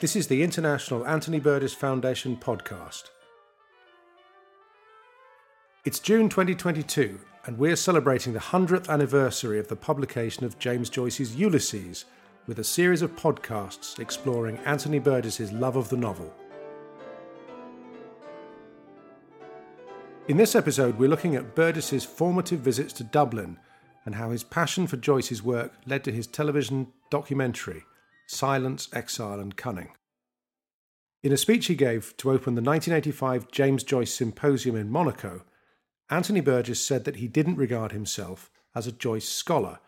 This is the International Anthony Burgess Foundation podcast. It's June 2022, and we're celebrating the 100th anniversary of the publication of James Joyce's Ulysses with a series of podcasts exploring Anthony Burgess's love of the novel. In this episode, we're looking at Burgess's formative visits to Dublin and how his passion for Joyce's work led to his television documentary, Silence, Exile and Cunning. In a speech he gave to open the 1985 James Joyce Symposium in Monaco, Anthony Burgess said that he didn't regard himself as a Joyce scholar,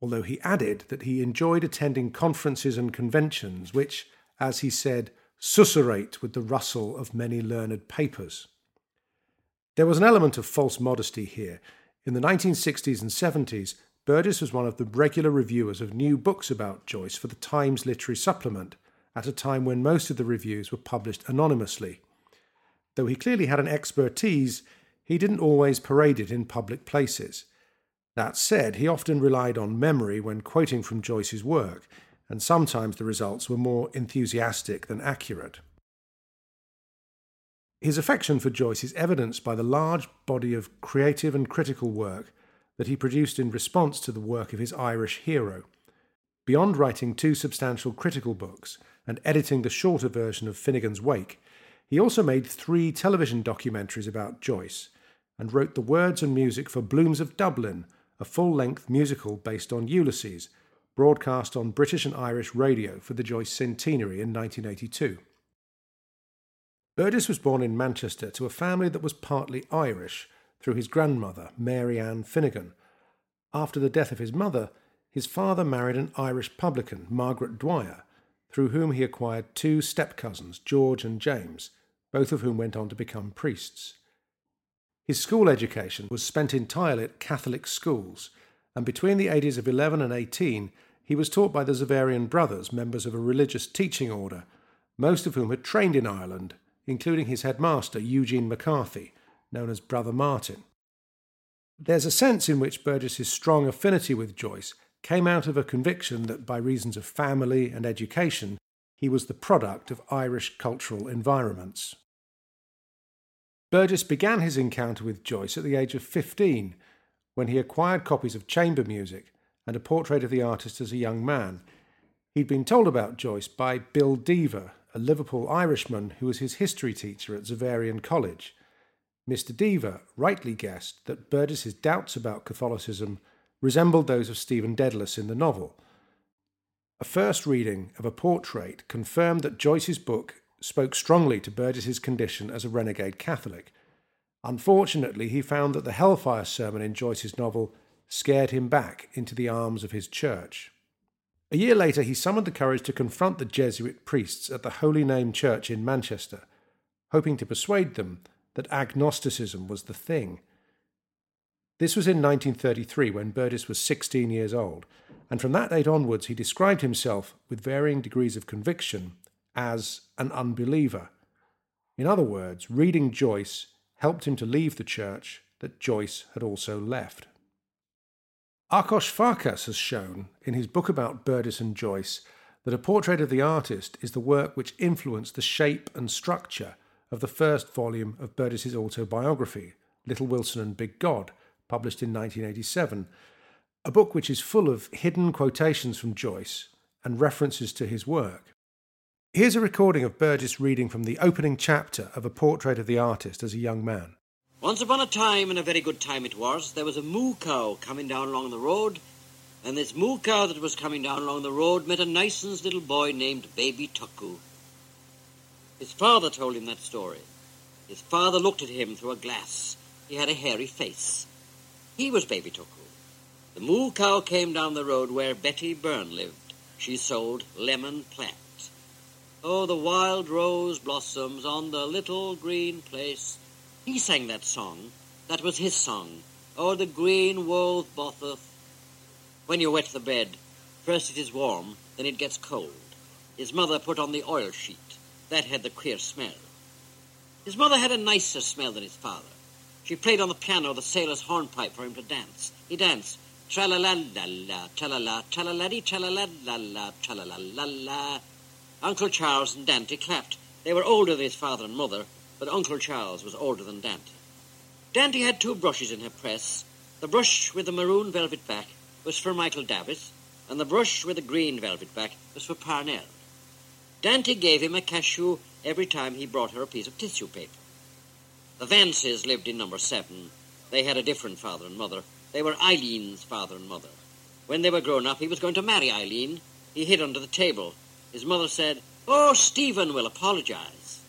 although he added that he enjoyed attending conferences and conventions which, as he said, susurrate with the rustle of many learned papers. There was an element of false modesty here. In the 1960s and 70s, Burgess was one of the regular reviewers of new books about Joyce for the Times Literary Supplement, at a time when most of the reviews were published anonymously. Though he clearly had an expertise, he didn't always parade it in public places. That said, he often relied on memory when quoting from Joyce's work, and sometimes the results were more enthusiastic than accurate. His affection for Joyce is evidenced by the large body of creative and critical work that he produced in response to the work of his Irish hero. Beyond writing two substantial critical books and editing the shorter version of Finnegans Wake, he also made three television documentaries about Joyce and wrote the words and music for Blooms of Dublin, a full length musical based on Ulysses, broadcast on British and Irish radio for the Joyce centenary in 1982. Burgess was born in Manchester to a family that was partly Irish through his grandmother, Mary Ann Finnegan. After the death of his mother, his father married an Irish publican, Margaret Dwyer, through whom he acquired two step cousins, George and James, both of whom went on to become priests. His school education was spent entirely at Catholic schools, and between the ages of 11 and 18, he was taught by the Xaverian brothers, members of a religious teaching order, most of whom had trained in Ireland including his headmaster, Eugene McCarthy, known as Brother Martin. There's a sense in which Burgess's strong affinity with Joyce came out of a conviction that, by reasons of family and education, he was the product of Irish cultural environments. Burgess began his encounter with Joyce at the age of 15 when he acquired copies of chamber music and a portrait of the artist as a young man. He'd been told about Joyce by Bill Dever, a Liverpool Irishman who was his history teacher at Xaverian College. Mr. Dever rightly guessed that Burgess's doubts about Catholicism resembled those of Stephen Dedalus in the novel. A first reading of a portrait confirmed that Joyce's book spoke strongly to Burgess's condition as a renegade Catholic. Unfortunately, he found that the Hellfire sermon in Joyce's novel scared him back into the arms of his church. A year later, he summoned the courage to confront the Jesuit priests at the Holy Name Church in Manchester, hoping to persuade them that agnosticism was the thing. This was in 1933 when Burgess was 16 years old, and from that date onwards he described himself, with varying degrees of conviction, as an unbeliever. In other words, reading Joyce helped him to leave the church that Joyce had also left. Akos Farkas has shown, in his book about Burgess and Joyce, that a portrait of the artist is the work which influenced the shape and structure of the first volume of Burgess's autobiography, Little Wilson and Big God, published in 1987, a book which is full of hidden quotations from Joyce and references to his work. Here's a recording of Burgess reading from the opening chapter of A Portrait of the Artist as a Young Man. Once upon a time, and a very good time it was, there was a moo cow coming down along the road, and this moo cow that was coming down along the road met a nicens little boy named Baby Tuckoo. His father told him that story. His father looked at him through a glass. He had a hairy face. He was Baby Tuckoo. The moo cow came down the road where Betty Byrne lived. She sold lemon plat. Oh, the wild rose blossoms on the little green place he sang that song. That was his song. Oh, the green wold botheth. When you wet the bed, first it is warm, then it gets cold. His mother put on the oil sheet. That had the queer smell. His mother had a nicer smell than his father. She played on the piano the sailor's hornpipe for him to dance. He danced. Tra-la-la-la-la, tra-la-la, tra-la-la-dee, tra-la-la-la-la, tra-la-la-la-la. Uncle Charles and Dante clapped. They were older than his father and mother, but Uncle Charles was older than Dante. Dante had two brushes in her press. The brush with the maroon velvet back was for Michael Davitt, and the brush with the green velvet back was for Parnell. Dante gave him a cachou every time he brought her a piece of tissue paper. The Vances lived in number seven. They had a different father and mother. They were Eileen's father and mother. When they were grown up, he was going to marry Eileen. He hid under the table. His mother said, Oh, Stephen will apologize.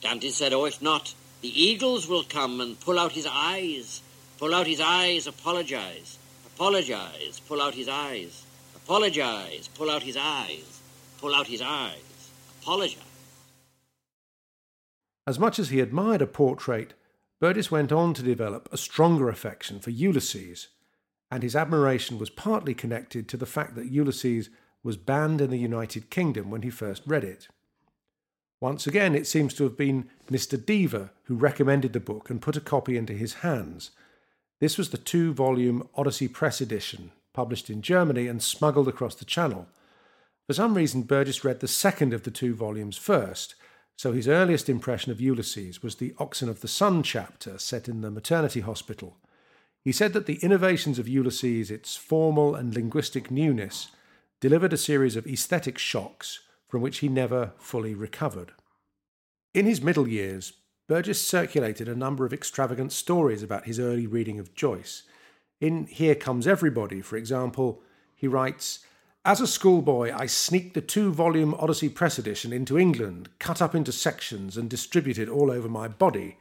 Dante said, Oh, if not, the eagles will come and pull out his eyes. Pull out his eyes, apologize. Apologize, pull out his eyes. Apologize, pull out his eyes. Pull out his eyes. Apologize. As much as he admired a portrait, Burgess went on to develop a stronger affection for Ulysses, and his admiration was partly connected to the fact that Ulysses was banned in the United Kingdom when he first read it. Once again, it seems to have been Mr. Dever who recommended the book and put a copy into his hands. This was the two volume Odyssey Press edition, published in Germany and smuggled across the Channel. For some reason, Burgess read the second of the two volumes first, so his earliest impression of Ulysses was the Oxen of the Sun chapter set in the maternity hospital. He said that the innovations of Ulysses, its formal and linguistic newness, delivered a series of aesthetic shocks from which he never fully recovered. In his middle years, Burgess circulated a number of extravagant stories about his early reading of Joyce. In Here Comes Everybody, for example, he writes as a schoolboy, I sneaked the two volume Odyssey Press edition into England, cut up into sections, and distributed all over my body.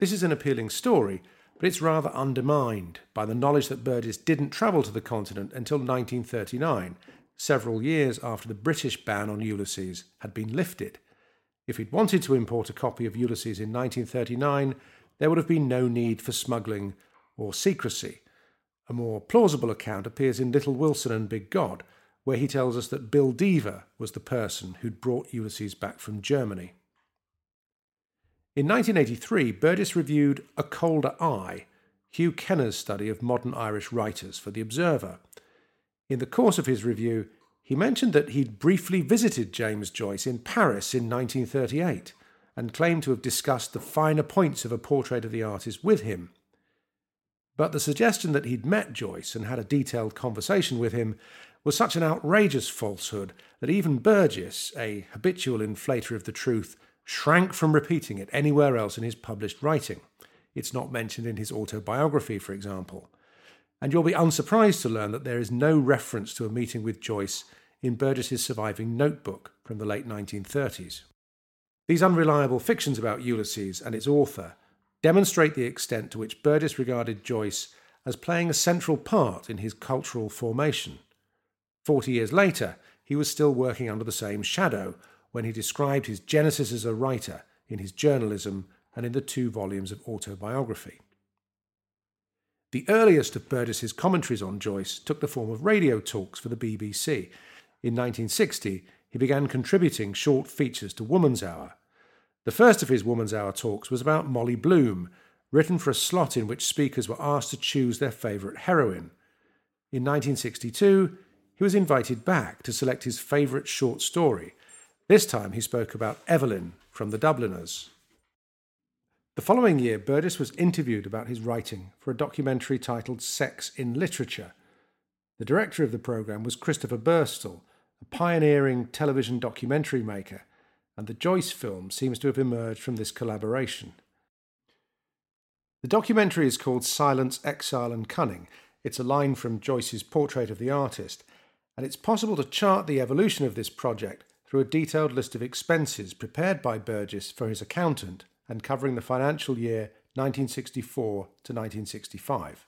This is an appealing story, but it's rather undermined by the knowledge that Burgess didn't travel to the continent until 1939, several years after the British ban on Ulysses had been lifted. If he'd wanted to import a copy of Ulysses in 1939, there would have been no need for smuggling or secrecy. A more plausible account appears in Little Wilson and Big God, where he tells us that Bill Dever was the person who'd brought Ulysses back from Germany. In 1983, Burgess reviewed A Colder Eye, Hugh Kenner's study of modern Irish writers for The Observer. In the course of his review, he mentioned that he'd briefly visited James Joyce in Paris in 1938 and claimed to have discussed the finer points of a portrait of the artist with him. But the suggestion that he'd met Joyce and had a detailed conversation with him was such an outrageous falsehood that even Burgess, a habitual inflator of the truth, shrank from repeating it anywhere else in his published writing. It's not mentioned in his autobiography, for example. And you'll be unsurprised to learn that there is no reference to a meeting with Joyce in Burgess's surviving notebook from the late 1930s. These unreliable fictions about Ulysses and its author demonstrate the extent to which Burgess regarded Joyce as playing a central part in his cultural formation. Forty years later, he was still working under the same shadow when he described his genesis as a writer in his journalism and in the two volumes of autobiography. The earliest of Burgess's commentaries on Joyce took the form of radio talks for the BBC. In 1960, he began contributing short features to Woman's Hour, the first of his Woman's Hour talks was about Molly Bloom, written for a slot in which speakers were asked to choose their favourite heroine. In 1962, he was invited back to select his favourite short story. This time he spoke about Eveline from the Dubliners. The following year, Burgess was interviewed about his writing for a documentary titled Sex in Literature. The director of the programme was Christopher Burstall, a pioneering television documentary maker and the Joyce film seems to have emerged from this collaboration. The documentary is called Silence, Exile and Cunning. It's a line from Joyce's portrait of the artist, and it's possible to chart the evolution of this project through a detailed list of expenses prepared by Burgess for his accountant and covering the financial year 1964 to 1965.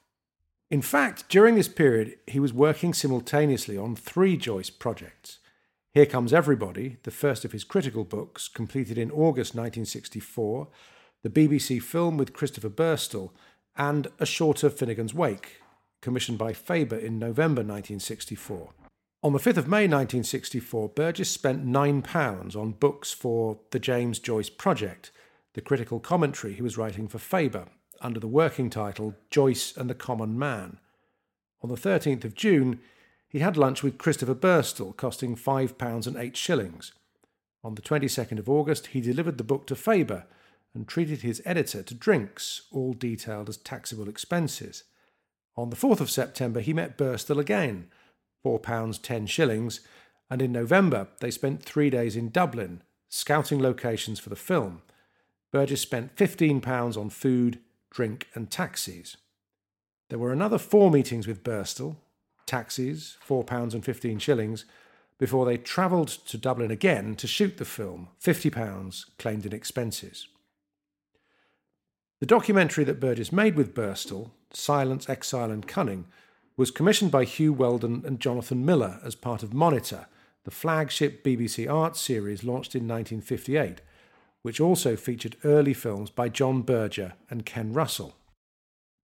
In fact, during this period, he was working simultaneously on three Joyce projects. Here Comes Everybody, the first of his critical books, completed in August 1964, the BBC film with Christopher Burstall, and a shorter Finnegans Wake, commissioned by Faber in November 1964. On the 5th of May 1964, Burgess spent £9 on books for the James Joyce Project, the critical commentary he was writing for Faber, under the working title Joyce and the Common Man. On the 13th of June, he had lunch with Christopher Burstall, costing £5 and 8 shillings. On the 22nd of August, he delivered the book to Faber and treated his editor to drinks, all detailed as taxable expenses. On the 4th of September, he met Burstall again, £4 10 shillings, and in November they spent three days in Dublin, scouting locations for the film. Burgess spent £15 on food, drink, and taxis. There were another four meetings with Burstall, taxis, £4 and 15 shillings, before they travelled to Dublin again to shoot the film, £50 claimed in expenses. The documentary that Burgess made with Burstall, Silence, Exile and Cunning, was commissioned by Huw Wheldon and Jonathan Miller as part of Monitor, the flagship BBC Arts series launched in 1958, which also featured early films by John Berger and Ken Russell.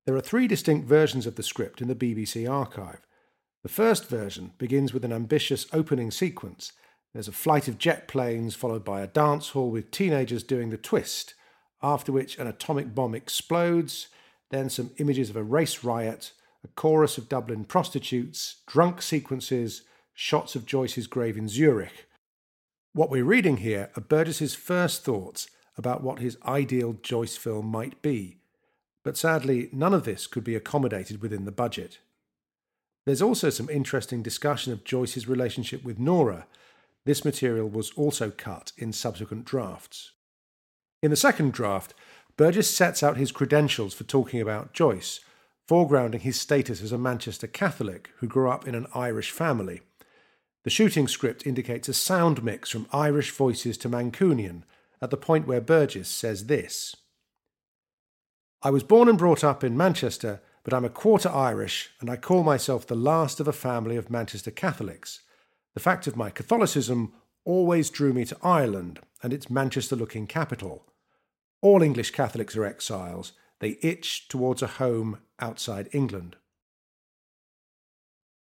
There are three distinct versions of the script in the BBC archive. The first version begins with an ambitious opening sequence. There's a flight of jet planes followed by a dance hall with teenagers doing the twist, after which an atomic bomb explodes, then some images of a race riot, a chorus of Dublin prostitutes, drunk sequences, shots of Joyce's grave in Zurich. What we're reading here are Burgess's first thoughts about what his ideal Joyce film might be, but sadly, none of this could be accommodated within the budget. There's also some interesting discussion of Joyce's relationship with Nora. This material was also cut in subsequent drafts. In the second draft, Burgess sets out his credentials for talking about Joyce, foregrounding his status as a Manchester Catholic who grew up in an Irish family. The shooting script indicates a sound mix from Irish voices to Mancunian at the point where Burgess says this I was born and brought up in Manchester, but I'm a quarter Irish and I call myself the last of a family of Manchester Catholics. The fact of my Catholicism always drew me to Ireland and its Manchester looking capital. All English Catholics are exiles. They itch towards a home outside England.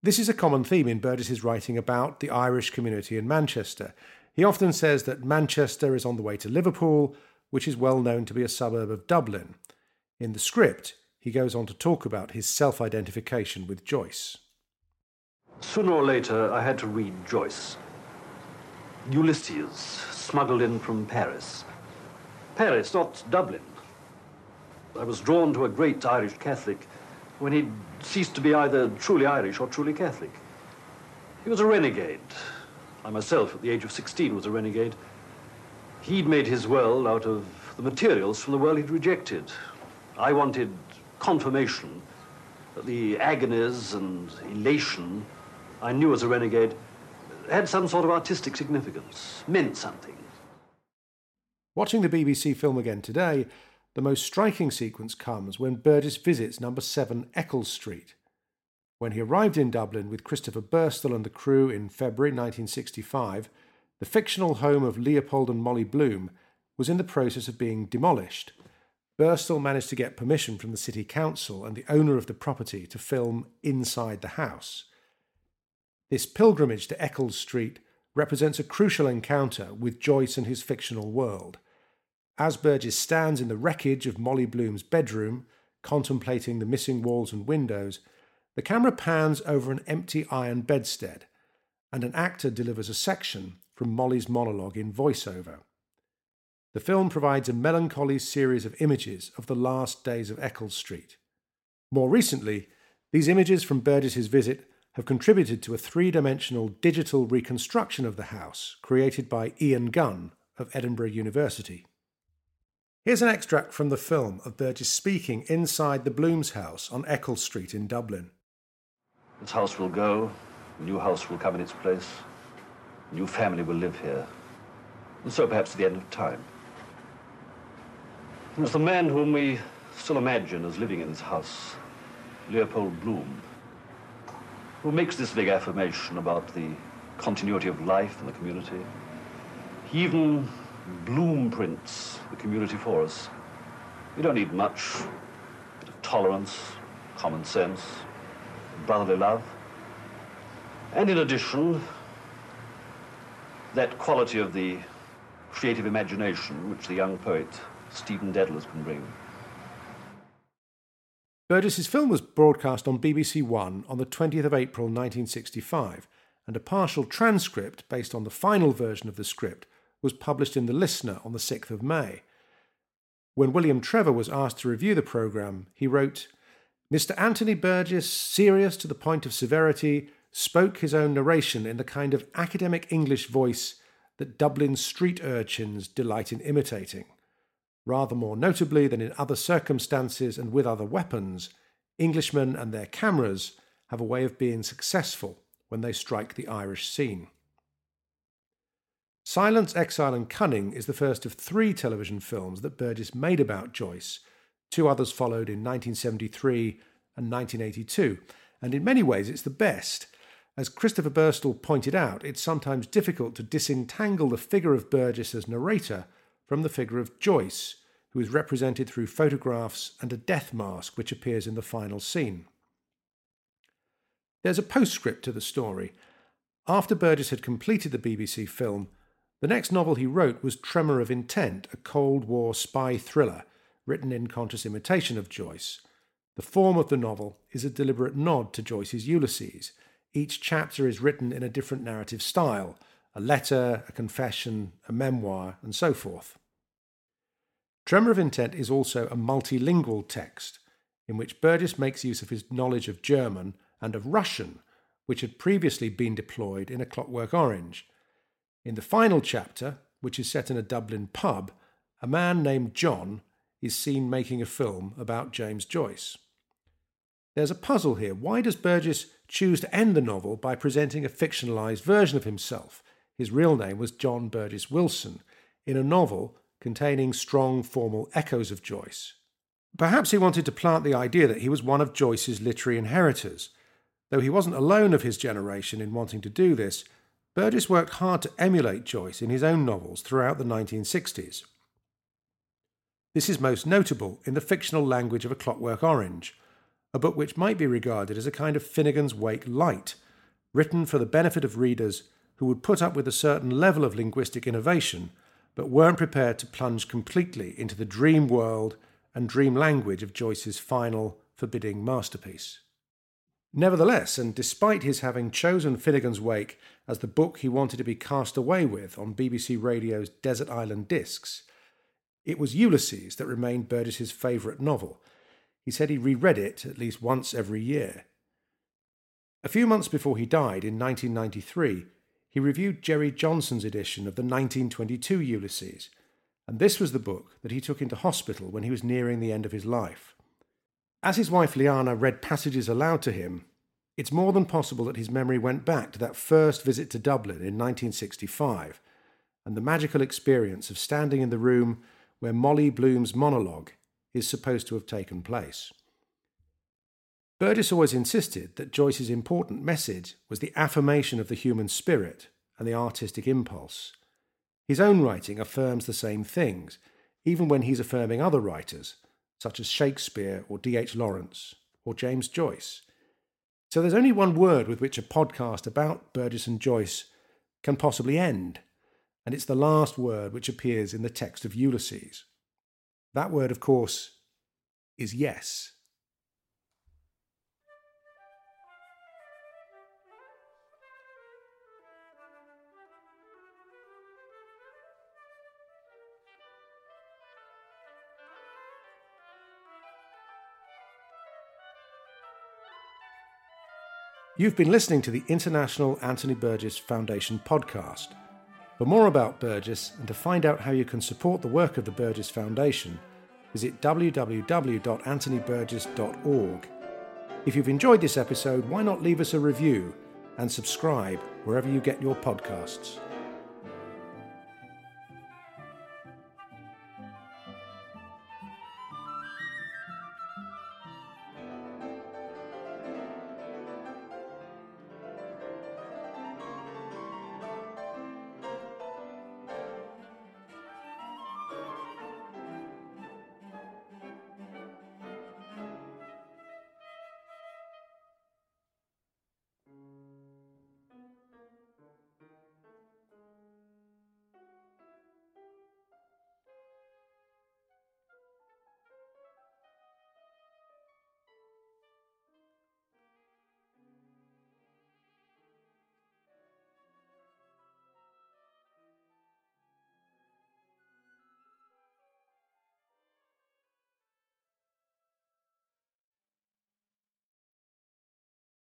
This is a common theme in Burgess's writing about the Irish community in Manchester. He often says that Manchester is on the way to Liverpool, which is well known to be a suburb of Dublin. In the script, he goes on to talk about his self identification with Joyce. Sooner or later, I had to read Joyce. Ulysses, smuggled in from Paris. Paris, not Dublin. I was drawn to a great Irish Catholic when he'd ceased to be either truly Irish or truly Catholic. He was a renegade. I myself, at the age of 16, was a renegade. He'd made his world out of the materials from the world he'd rejected. I wanted confirmation that the agonies and elation I knew as a renegade had some sort of artistic significance, meant something. Watching the BBC film again today, the most striking sequence comes when Burgess visits number 7 Eccles Street. When he arrived in Dublin with Christopher Burstall and the crew in February 1965, the fictional home of Leopold and Molly Bloom was in the process of being demolished. Burstall managed to get permission from the city council and the owner of the property to film inside the house. This pilgrimage to Eccles Street represents a crucial encounter with Joyce and his fictional world. As Burgess stands in the wreckage of Molly Bloom's bedroom, contemplating the missing walls and windows, the camera pans over an empty iron bedstead, and an actor delivers a section from Molly's monologue in voiceover. The film provides a melancholy series of images of the last days of Eccles Street. More recently, these images from Burgess's visit have contributed to a three dimensional digital reconstruction of the house created by Ian Gunn of Edinburgh University. Here's an extract from the film of Burgess speaking inside the Bloom's house on Eccles Street in Dublin. This house will go, a new house will come in its place, a new family will live here, and so perhaps to the end of time. It was the man whom we still imagine as living in this house, Leopold Bloom, who makes this big affirmation about the continuity of life in the community. He even prints the community for us. We don't need much. Bit of tolerance, common sense, brotherly love. And in addition, that quality of the creative imagination which the young poet Stephen Dedalus can bring. Burgess's film was broadcast on BBC One on the 20th of April 1965, and a partial transcript based on the final version of the script was published in The Listener on the 6th of May. When William Trevor was asked to review the programme, he wrote Mr. Anthony Burgess, serious to the point of severity, spoke his own narration in the kind of academic English voice that Dublin street urchins delight in imitating. Rather more notably than in other circumstances and with other weapons, Englishmen and their cameras have a way of being successful when they strike the Irish scene. Silence, Exile and Cunning is the first of three television films that Burgess made about Joyce. Two others followed in 1973 and 1982, and in many ways it's the best. As Christopher Burstall pointed out, it's sometimes difficult to disentangle the figure of Burgess as narrator from the figure of Joyce, who is represented through photographs and a death mask which appears in the final scene. There's a postscript to the story. After Burgess had completed the BBC film, the next novel he wrote was Tremor of Intent, a Cold War spy thriller written in conscious imitation of Joyce. The form of the novel is a deliberate nod to Joyce's Ulysses. Each chapter is written in a different narrative style a letter, a confession, a memoir, and so forth. Tremor of Intent is also a multilingual text in which Burgess makes use of his knowledge of German and of Russian, which had previously been deployed in A Clockwork Orange. In the final chapter, which is set in a Dublin pub, a man named John is seen making a film about James Joyce. There's a puzzle here. Why does Burgess choose to end the novel by presenting a fictionalised version of himself? His real name was John Burgess Wilson, in a novel containing strong formal echoes of Joyce. Perhaps he wanted to plant the idea that he was one of Joyce's literary inheritors. Though he wasn't alone of his generation in wanting to do this, Burgess worked hard to emulate Joyce in his own novels throughout the 1960s. This is most notable in the fictional language of A Clockwork Orange, a book which might be regarded as a kind of Finnegans Wake light, written for the benefit of readers who would put up with a certain level of linguistic innovation but weren't prepared to plunge completely into the dream world and dream language of Joyce's final, forbidding masterpiece. Nevertheless, and despite his having chosen Finnegans Wake as the book he wanted to be cast away with on BBC Radio's Desert Island Discs, it was Ulysses that remained Burgess's favourite novel. He said he reread it at least once every year. A few months before he died in 1993, he reviewed Jeri Johnson's edition of the 1922 Ulysses, and this was the book that he took into hospital when he was nearing the end of his life. As his wife Liana read passages aloud to him, it's more than possible that his memory went back to that first visit to Dublin in 1965 and the magical experience of standing in the room where Molly Bloom's monologue is supposed to have taken place. Burgess always insisted that Joyce's important message was the affirmation of the human spirit and the artistic impulse. His own writing affirms the same things, even when he's affirming other writers, such as Shakespeare or D.H. Lawrence or James Joyce. So there's only one word with which a podcast about Burgess and Joyce can possibly end, and it's the last word which appears in the text of Ulysses. That word, of course, is yes. You've been listening to the International Anthony Burgess Foundation podcast. For more about Burgess and to find out how you can support the work of the Burgess Foundation, visit www.anthonyburgess.org. If you've enjoyed this episode, why not leave us a review and subscribe wherever you get your podcasts?